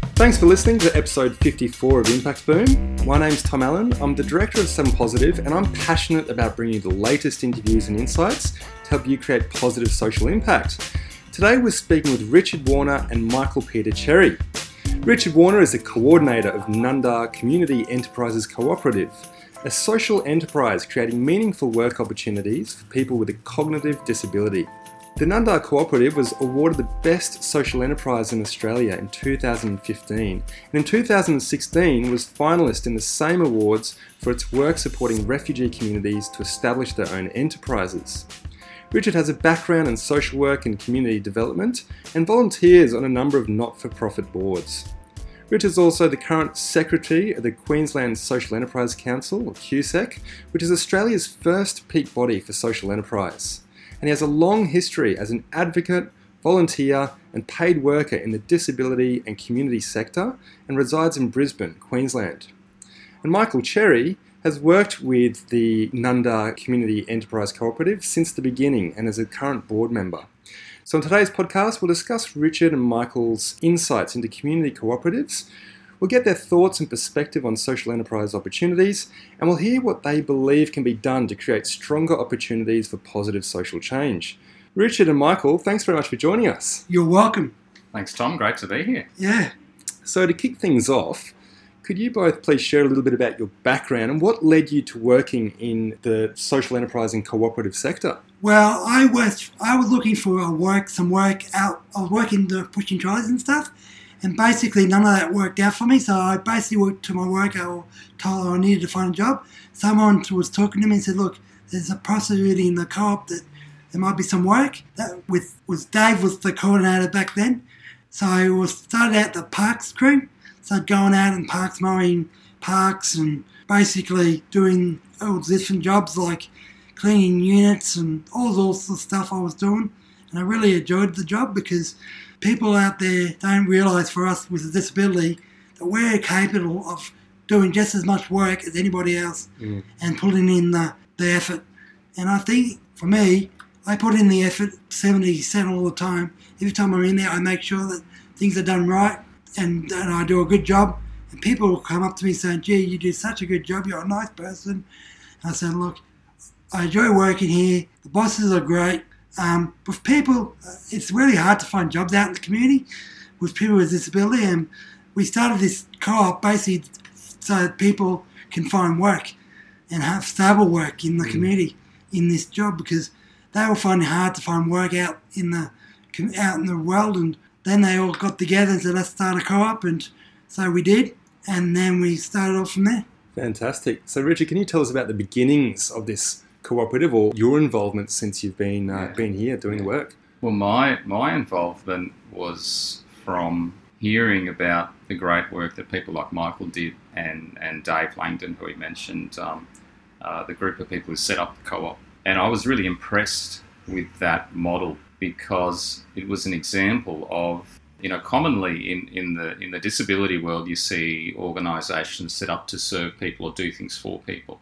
Thanks for listening to episode 54 of Impact Boom. My name's Tom Allen. I'm the director of Seven Positive, and I'm passionate about bringing you the latest interviews and insights to help you create positive social impact. Today, we're speaking with Richard Warner and Michael Peter Cherry. Richard Warner is the coordinator of Nundah Community Enterprises Cooperative, a social enterprise creating meaningful work opportunities for people with a cognitive disability. The Nundah Cooperative was awarded the Best Social Enterprise in Australia in 2015, and in 2016 was finalist in the same awards for its work supporting refugee communities to establish their own enterprises. Richard has a background in social work and community development and volunteers on a number of not for profit boards. Richard is also the current Secretary of the Queensland Social Enterprise Council, or QSEC, which is Australia's first peak body for social enterprise and he has a long history as an advocate, volunteer, and paid worker in the disability and community sector and resides in Brisbane, Queensland. And Michael Cherry has worked with the Nundah Community Enterprise Cooperative since the beginning and is a current board member. So, in today's podcast, we'll discuss Richard and Michael's insights into community cooperatives, We'll get their thoughts and perspective on social enterprise opportunities, and we'll hear what they believe can be done to create stronger opportunities for positive social change. Richard and Michael, thanks very much for joining us. You're welcome. Thanks, Tom. Great to be here. Yeah. So, to kick things off, could you both please share a little bit about your background and what led you to working in the social enterprise and cooperative sector? Well, I was I was looking for work, some work out. I was working the pushing trolleys and stuff, and basically, none of that worked out for me. So I basically went to my work. I told I needed to find a job. Someone was talking to me and said, "Look, there's a possibility in the co-op that there might be some work." That with was Dave was the coordinator back then. So I was started out the parks crew. So going out and parks, mowing parks, and basically doing all different jobs like cleaning units and all sorts of stuff I was doing. And I really enjoyed the job because people out there don't realise for us with a disability that we're capable of doing just as much work as anybody else mm. and putting in the, the effort. And I think for me, I put in the effort 70% all the time. Every time I'm in there, I make sure that things are done right and, and I do a good job. And people will come up to me saying, gee, you do such a good job, you're a nice person. And I said, look, I enjoy working here, the bosses are great, um, with people, uh, it's really hard to find jobs out in the community with people with disability, and we started this co-op basically so that people can find work and have stable work in the mm. community in this job because they were finding it hard to find work out in the out in the world, and then they all got together and said, "Let's start a co-op," and so we did, and then we started off from there. Fantastic. So, Richard, can you tell us about the beginnings of this cooperative or your involvement since you've been uh, yeah. been here doing yeah. the work? Well, my my involvement was from hearing about the great work that people like Michael did and and Dave Langdon, who he mentioned, um, uh, the group of people who set up the co-op, and I was really impressed with that model because it was an example of you know commonly in, in the in the disability world you see organisations set up to serve people or do things for people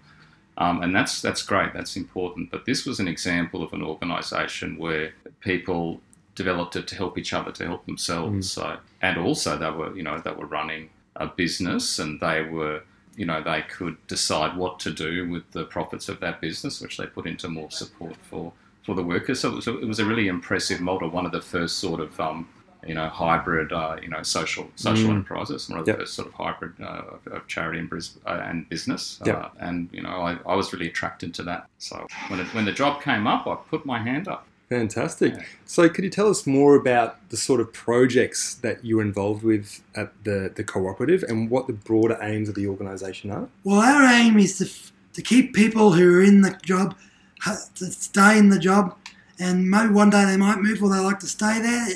um, and that's that's great, that's important. But this was an example of an organisation where people developed it to help each other, to help themselves. Mm. So, and also they were, you know, they were running a business, and they were, you know, they could decide what to do with the profits of that business, which they put into more support for for the workers. So it was, a, it was a really impressive model. One of the first sort of um, you know, hybrid, uh, you know, social social mm. enterprises, one of yep. the sort of hybrid uh, of, of, charity and, uh, and business. Yep. Uh, and you know, I, I was really attracted to that. So when it, when the job came up, I put my hand up Fantastic. So, could you tell us more about the sort of projects that you're involved with at the, the cooperative and what the broader aims of the organisation are? Well, our aim is to, f- to keep people who are in the job ha- to stay in the job, and maybe one day they might move or they like to stay there,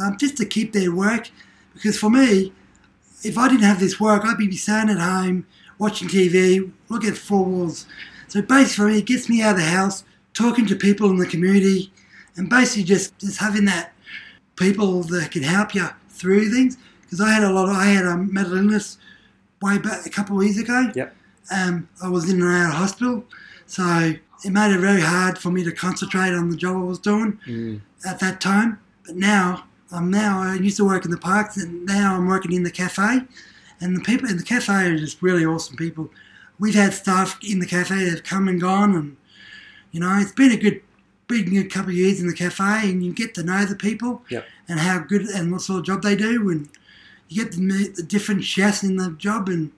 um, just to keep their work. Because for me, if I didn't have this work, I'd be sitting at home watching TV, looking at four walls. So basically, it gets me out of the house, talking to people in the community, and basically just, just having that people that can help you through things. Because I had a lot of, I had a mental illness way back a couple of years ago. Yep. Um, I was in and out of hospital, so it made it very hard for me to concentrate on the job I was doing Mm. at that time. But now, I'm now I used to work in the parks, and now I'm working in the cafe. And the people in the cafe are just really awesome people. We've had staff in the cafe that have come and gone, and you know it's been a good, big good couple of years in the cafe, and you get to know the people Yep. and how good and what sort of job they do, and you get to meet the different chefs in the job, and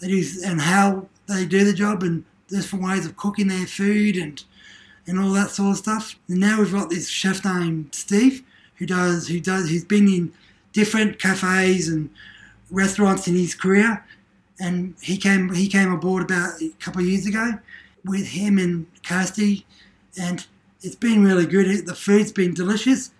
they do and how they do the job, and different ways of cooking their food, and and all that sort of stuff. And now we've got this chef named Steve who does who does he's been in different cafes and restaurants in his career, and he came he came aboard about a couple of years ago with him and Kirsty, and it's been really good. The food's been delicious.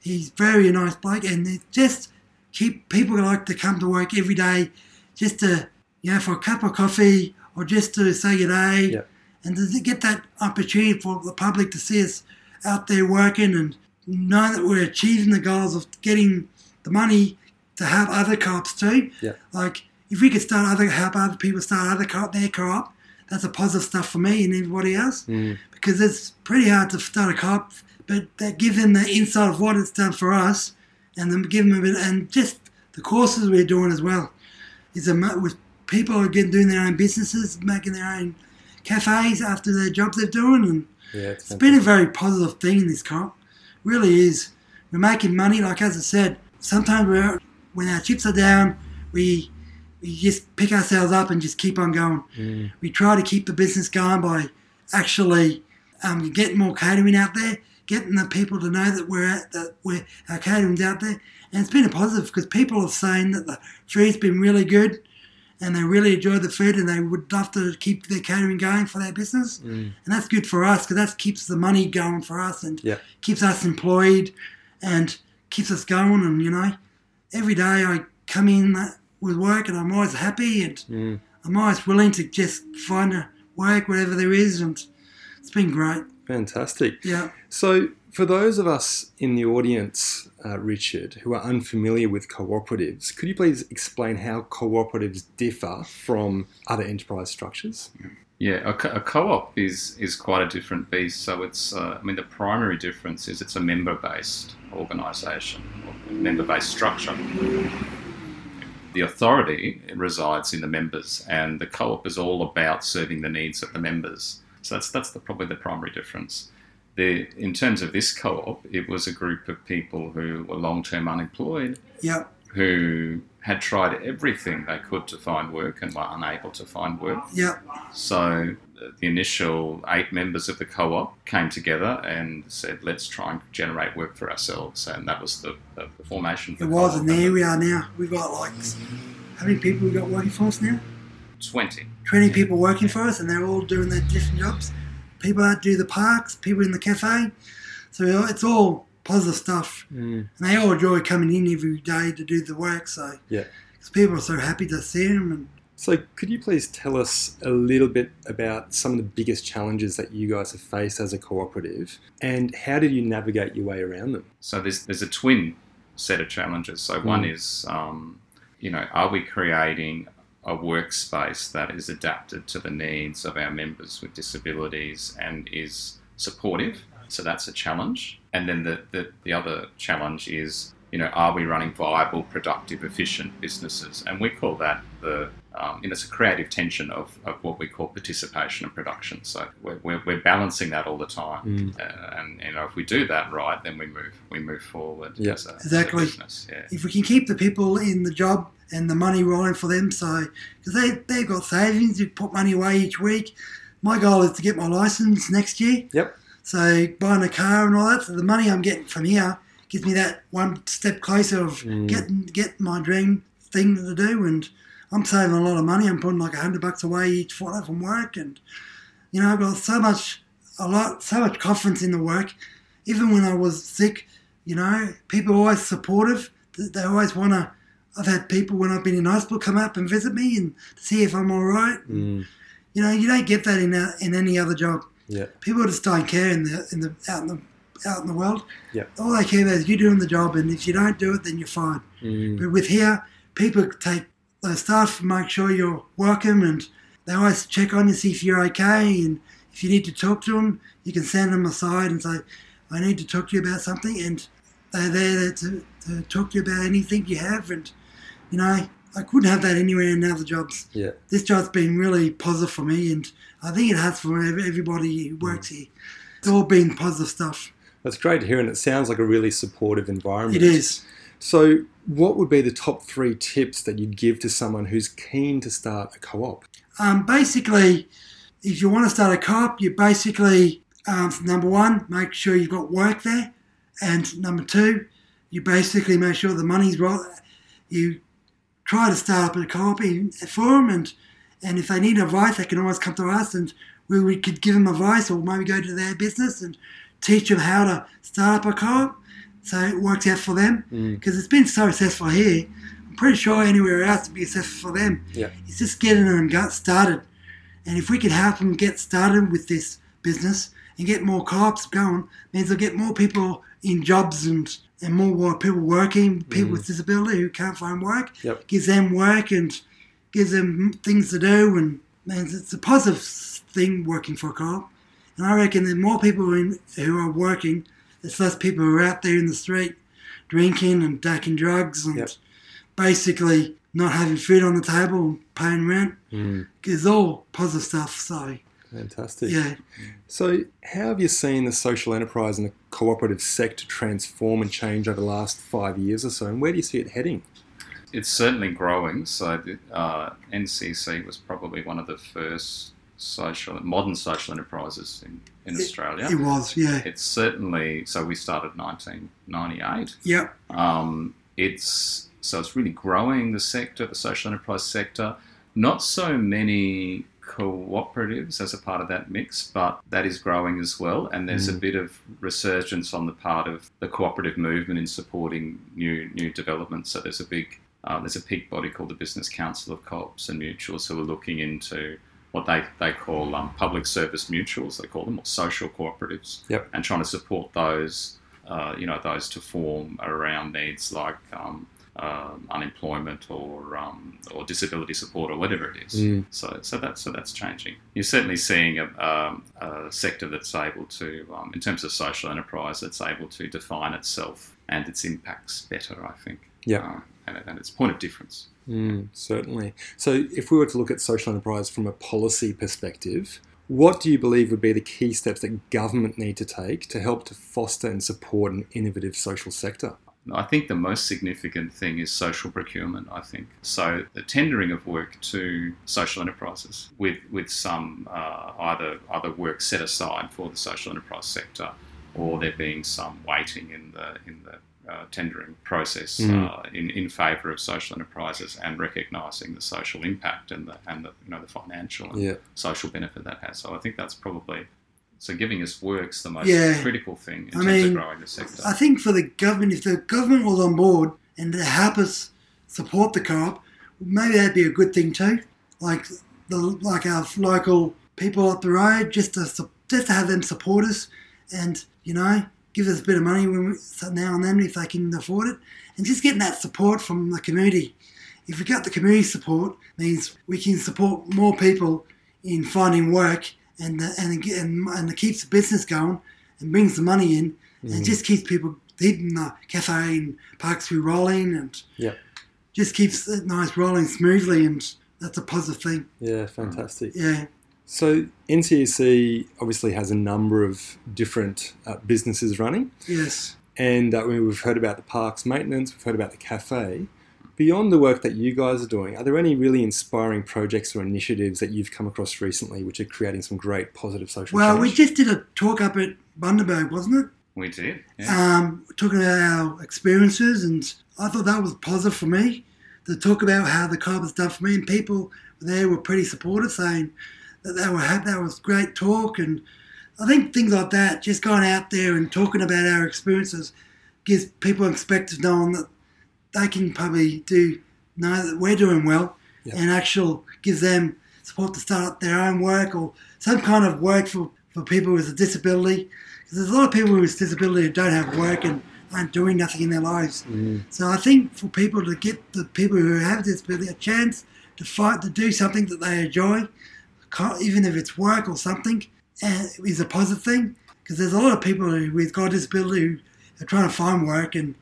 He's very a nice bloke, and just keep people like to come to work every day, just to you know for a cup of coffee or just to say good day, Yep. and to get that opportunity for the public to see us out there working and know that we're achieving the goals of getting the money to help other co-ops too. Yeah. Like if we could start other help other people start other co-op their co-op, that's a positive stuff for me and everybody else Mm. because it's pretty hard to start a co-op, but that gives them the insight of what it's done for us, and then give them a bit and just the courses we're doing as well is a with people are getting doing their own businesses, making their own cafes after their jobs they're doing, and Yeah, it's it's been a very positive thing in this comp. Really is. We're making money, like as I said. Sometimes we're when our chips are down, we we just pick ourselves up and just keep on going. Mm. We try to keep the business going by actually um, getting more catering out there, getting the people to know that we're at that we're our catering's out there, and it's been a positive because people are saying that the food's been really good. And they really enjoy the food, and they would love to keep their catering going for their business Mm. and that's good for us because that keeps the money going for us and Yeah. keeps us employed and keeps us going. And you know, every day I come in with work and I'm always happy and Mm. I'm always willing to just find a work whatever there is, and it's been great. Fantastic. Yeah, So, for those of us in the audience, uh, Richard, who are unfamiliar with cooperatives, could you please explain how cooperatives differ from other enterprise structures? Yeah, a, co- a co-op is is quite a different beast. So it's, uh, I mean, the primary difference is it's a member-based organisation, or member-based structure. The authority resides in the members, and the co-op is all about serving the needs of the members. So that's that's the, probably the primary difference. The, in terms of this co-op, it was a group of people who were long-term unemployed, yeah, who had tried everything they could to find work and were unable to find work. yeah, So uh, the initial eight members of the co-op came together and said, "Let's try and generate work for ourselves," and that was the, the, the formation. It the was, co-op. and there we are now. We've got like how many people we got working for us now? Twenty. 20 people working for us, and they're all doing their different jobs. People that do the parks, people in the cafe. So it's all positive stuff. Mm. And they all enjoy coming in every day to do the work. So Yeah. 'cause people are so happy to see them. And So, could you please tell us a little bit about some of the biggest challenges that you guys have faced as a cooperative, and how did you navigate your way around them? So there's there's a twin set of challenges. So one Mm. is, um, you know, are we creating a workspace that is adapted to the needs of our members with disabilities and is supportive? So that's a challenge. And then the, the, the other challenge is, you know, are we running viable, productive, efficient businesses? And we call that the, um, you know, it's a creative tension of, of what we call participation and production. So we're, we're, we're balancing that all the time. Mm. Uh, and you know, if we do that right, then we move we move forward Yeah. as, a, as a Exactly. business. Yeah. if we can keep the people in the job and the money rolling for them, so because they, they've got savings, you put money away each week. My goal is to get my license next year. Yep. So buying a car and all that, so the money I'm getting from here gives me that one step closer of Mm. getting getting my dream thing to do. And I'm saving a lot of money. I'm putting like a hundred bucks away each fortnight from work, and you know I've got so much, a lot, so much confidence in the work. Even when I was sick, you know, people are always supportive. They- They always want to. I've had people when I've been in hospital come up and visit me and see if I'm all right. Mm, You know, you don't get that in a, in any other job. yeah. People just don't care in the in the out in the out in the world. Yeah. All they care about is you doing the job, and if you don't do it, then you're fine. Mm, But with here, people take the staff, make sure you're welcome, and they always check on you, see if you're okay, and if you need to talk to them, you can send them aside and say, "I need to talk to you about something," and they're there to, to talk to you about anything you have, and you know. I couldn't have that anywhere in other jobs yeah. this job's been really positive for me, and I think it has for everybody who works here. It's all been positive stuff. That's great to hear, and it sounds like a really supportive environment. It is. So, what would be the top three tips that you'd give to someone who's keen to start a co-op? Um, basically, if you want to start a co-op, you basically um, number one, make sure you've got work there, and number two, you basically make sure the money's right. You try to start up a co-op in- for them, and and if they need advice, they can always come to us, and we, we could give them advice, or maybe go to their business and teach them how to start up a co-op, so it works out for them. Mm. Because it's been so successful here, I'm pretty sure anywhere else would be successful for them. Yeah. It's just getting them got started, and if we could help them get started with this business and get more co-ops going, means they'll get more people in jobs and and more people working, people with disability who can't find work. Yep. Gives them work and gives them things to do, and means it's a positive thing working for a co-op. And I reckon the more people in, who are working, there's less people who are out there in the street drinking and taking drugs and Yep. basically not having food on the table and paying rent. Mm. It's all positive stuff. So Fantastic. yeah, So, how have you seen the social enterprise and the cooperative sector transform and change over the last five years or so, and where do you see it heading? It's certainly growing. So the, uh, NCC was probably one of the first social, modern social enterprises in, in Australia. it was. Yeah, It's certainly so. We started 1998. yep, Um, it's so it's really growing the sector, the social enterprise sector. Not so many cooperatives as a part of that mix, but that is growing as well. And there's a bit of resurgence on the part of the cooperative movement in supporting new new developments. So there's a big uh, there's a peak body called the Business Council of Co-ops and Mutuals who are looking into what they, they call um, public service mutuals, they call them, or social cooperatives, Yep. and trying to support those, uh, you know, those to form around needs like um, um unemployment or um, or disability support or whatever it is. Mm. So so that's so that's changing. You're certainly seeing a, um, a sector that's able to, um, in terms of social enterprise, that's able to define itself and its impacts better. I think. Yep. Uh, and, and its point of difference. Mm, certainly. So, if we were to look at social enterprise from a policy perspective, what do you believe would be the key steps that government need to take to help to foster and support an innovative social sector? I think the most significant thing is social procurement. I think so. The tendering of work to social enterprises with with some uh, either either work set aside for the social enterprise sector, or there being some weighting in the in the uh, tendering process Mm. uh, in in favour of social enterprises and recognising the social impact and the and the you know the financial and Yeah. social benefit that has. So I think that's probably so giving us work's the most Yeah. critical thing in I terms mean, of growing the sector. I think for the government, if the government was on board and to help us support the co-op, maybe that'd be a good thing too. Like the like our local people up the road, just to just to have them support us, and you know, give us a bit of money when we, so now and then if they can afford it, and just getting that support from the community. If we got the community support, means we can support more people in finding work, and uh, the, and and and it keeps the business going and brings the money in, and mm. just keeps people keeping the cafe and Park Street rolling, and Yeah. just keeps it nice rolling smoothly, and that's a positive thing. Yeah, fantastic. Yeah, So, NCEC obviously has a number of different uh, businesses running, yes, and uh, we- we've heard about the parks maintenance, we've heard about the cafe. beyond the work that you guys are doing, are there any really inspiring projects or initiatives that you've come across recently which are creating some great positive social Well, change? we just did a talk up at Bundaberg, wasn't it? We did. Yeah. um, talking about our experiences, and I thought that was positive for me to talk about how the club has done for me. And people there were pretty supportive, saying that they were happy. That was great talk, and I think things like that, just going out there and talking about our experiences, gives people a perspective, knowing that they can probably do know that we're doing well, Yeah. and actual gives them support to start up their own work or some kind of work for, for people with a disability. Because there's a lot of people with disability who don't have work and aren't doing nothing in their lives. Mm. So I think for people to get the people who have disability a chance to fight to do something that they enjoy, even if it's work or something, and is a positive thing. Because there's a lot of people who, with got disability who are trying to find work and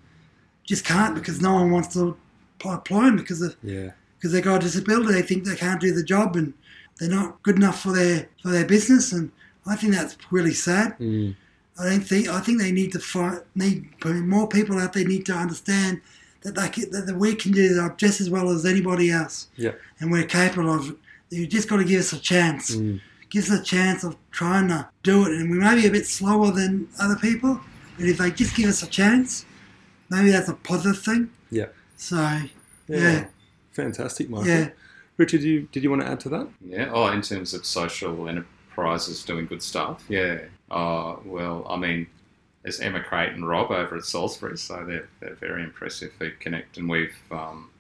just can't because no one wants to employ them because of yeah. because they got a disability. They think they can't do the job and they're not good enough for their for their business. And I think that's really sad. Mm. I don't think I think they need to find need more people out there need to understand that they can, that we can do the job just as well as anybody else. Yeah. And we're capable of. It. You just got to give us a chance. Mm. Give us a chance of trying to do it. And we may be a bit slower than other people, but if they just give us a chance, maybe that's a positive thing. Yeah. So Yeah. Yeah. Fantastic, Michael. yeah, Richard, did you, did you want to add to that? Yeah. Oh, in terms of social enterprises doing good stuff. Yeah. Uh, well, I mean, there's Emma-Kate and Rob over at Salisbury, so they're, they're very impressive. Food Connect, and we've um,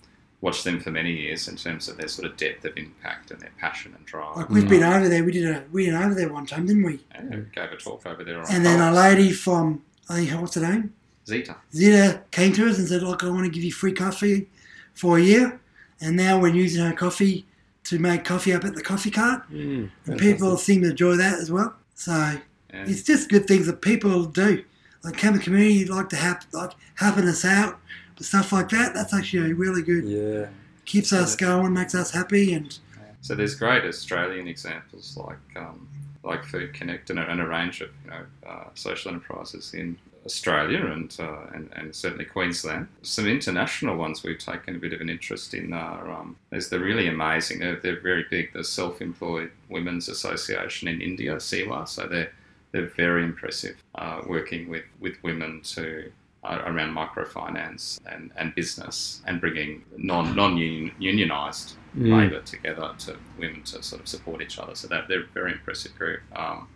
watched them for many years in terms of their sort of depth of impact and their passion and drive. like we've been over there. We did a we went over there one time, didn't we? Yeah, we gave a talk over there on And then a lady from I think what's her name? Zeta. Zita came to us and said, "Look, I want to give you free coffee for a year." And now we're using her coffee to make coffee up at the coffee cart, Mm. and people seem to enjoy that as well. So Yeah. it's just good things that people do. Like can the Community like to help, like helping us out with stuff like that. That's actually really good. Yeah. Keeps us going, makes us happy, and So there's great Australian examples like um, like Food Connect and a, and a range of you know uh, social enterprises in Australia and, uh, and and certainly Queensland. Some international ones we've taken a bit of an interest in are um, there's the really amazing. They're, they're very big. The Self-Employed Women's Association in India, SEWA. So they're they're very impressive, uh, working with, with women to around microfinance and, and business and bringing non non unionized Mm. labour together to women to sort of support each other. So that they're a very impressive group. Um,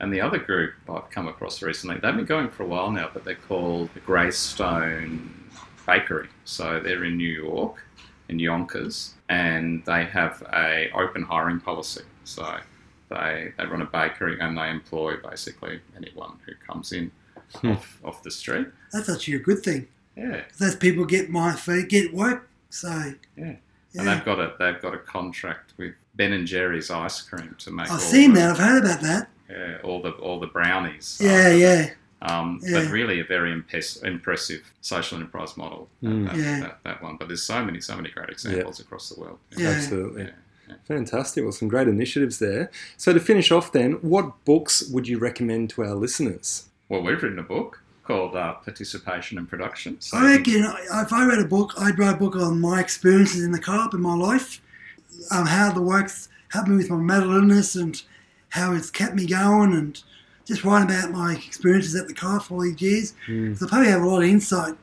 and the other group I've come across recently, they've been going for a while now, but they're called the Greyston Bakery. So they're in New York, in Yonkers, and they have a open hiring policy. So they, they run a bakery and they employ basically anyone who comes in. Off, off the street. that's actually a good thing. Yeah. Those people get my food, get work. So yeah. And they've got a they've got a contract with Ben and Jerry's ice cream to make. I've all seen the, that. I've heard about that. Yeah, all the all the brownies. Yeah, yeah. Um, Yeah. But really, a very impes- impressive social enterprise model. that- Mm. That, Yeah. that, that one. But there's so many so many great examples across the world. Yeah. Absolutely. Yeah. Fantastic. Well, some great initiatives there. So, to finish off, then, what books would you recommend to our listeners? Well, we've written a book called uh, Participation and Production. So I reckon if I read a book, I'd write a book on my experiences in the co-op in my life, um, how the work's helped me with my mental illness and how it's kept me going, and just write about my experiences at the co-op for all these years. Mm. So I probably have a lot of insight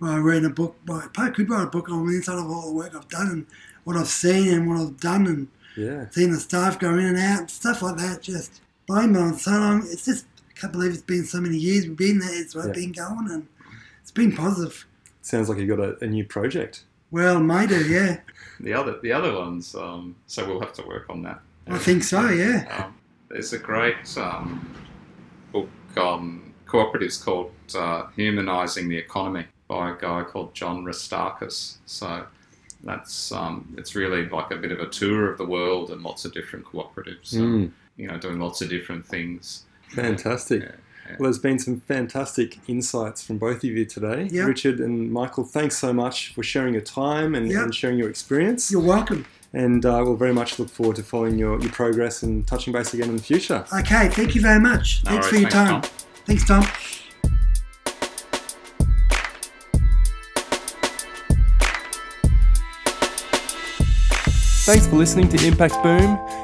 by reading a book. By, I probably could write a book on the inside of all the work I've done and what I've seen and what I've done and Yeah. seeing the staff go in and out, stuff like that. Just blame it on so long. It's just I can't believe it's been so many years we've been there. It's Yeah. been going and it's been positive. Sounds like you've got a, a new project. Well, may do, yeah. the other the other ones. Um, so we'll have to work on that. I think so, yeah. Um, there's a great um, book on cooperatives called uh, Humanising the Economy by a guy called John Restakis. So that's um, it's really like a bit of a tour of the world and lots of different cooperatives, and, Mm. you know, doing lots of different things. Fantastic. Yeah, yeah. Well, there's been some fantastic insights from both of you today. Yeah. Richard and Michael, thanks so much for sharing your time and, Yeah. and sharing your experience. You're welcome. And uh, we'll very much look forward to following your, your progress and touching base again in the future. Okay, thank you very much. No Thanks for your Thanks, time. Tom. Thanks, Tom. Thanks for listening to Impact Boom.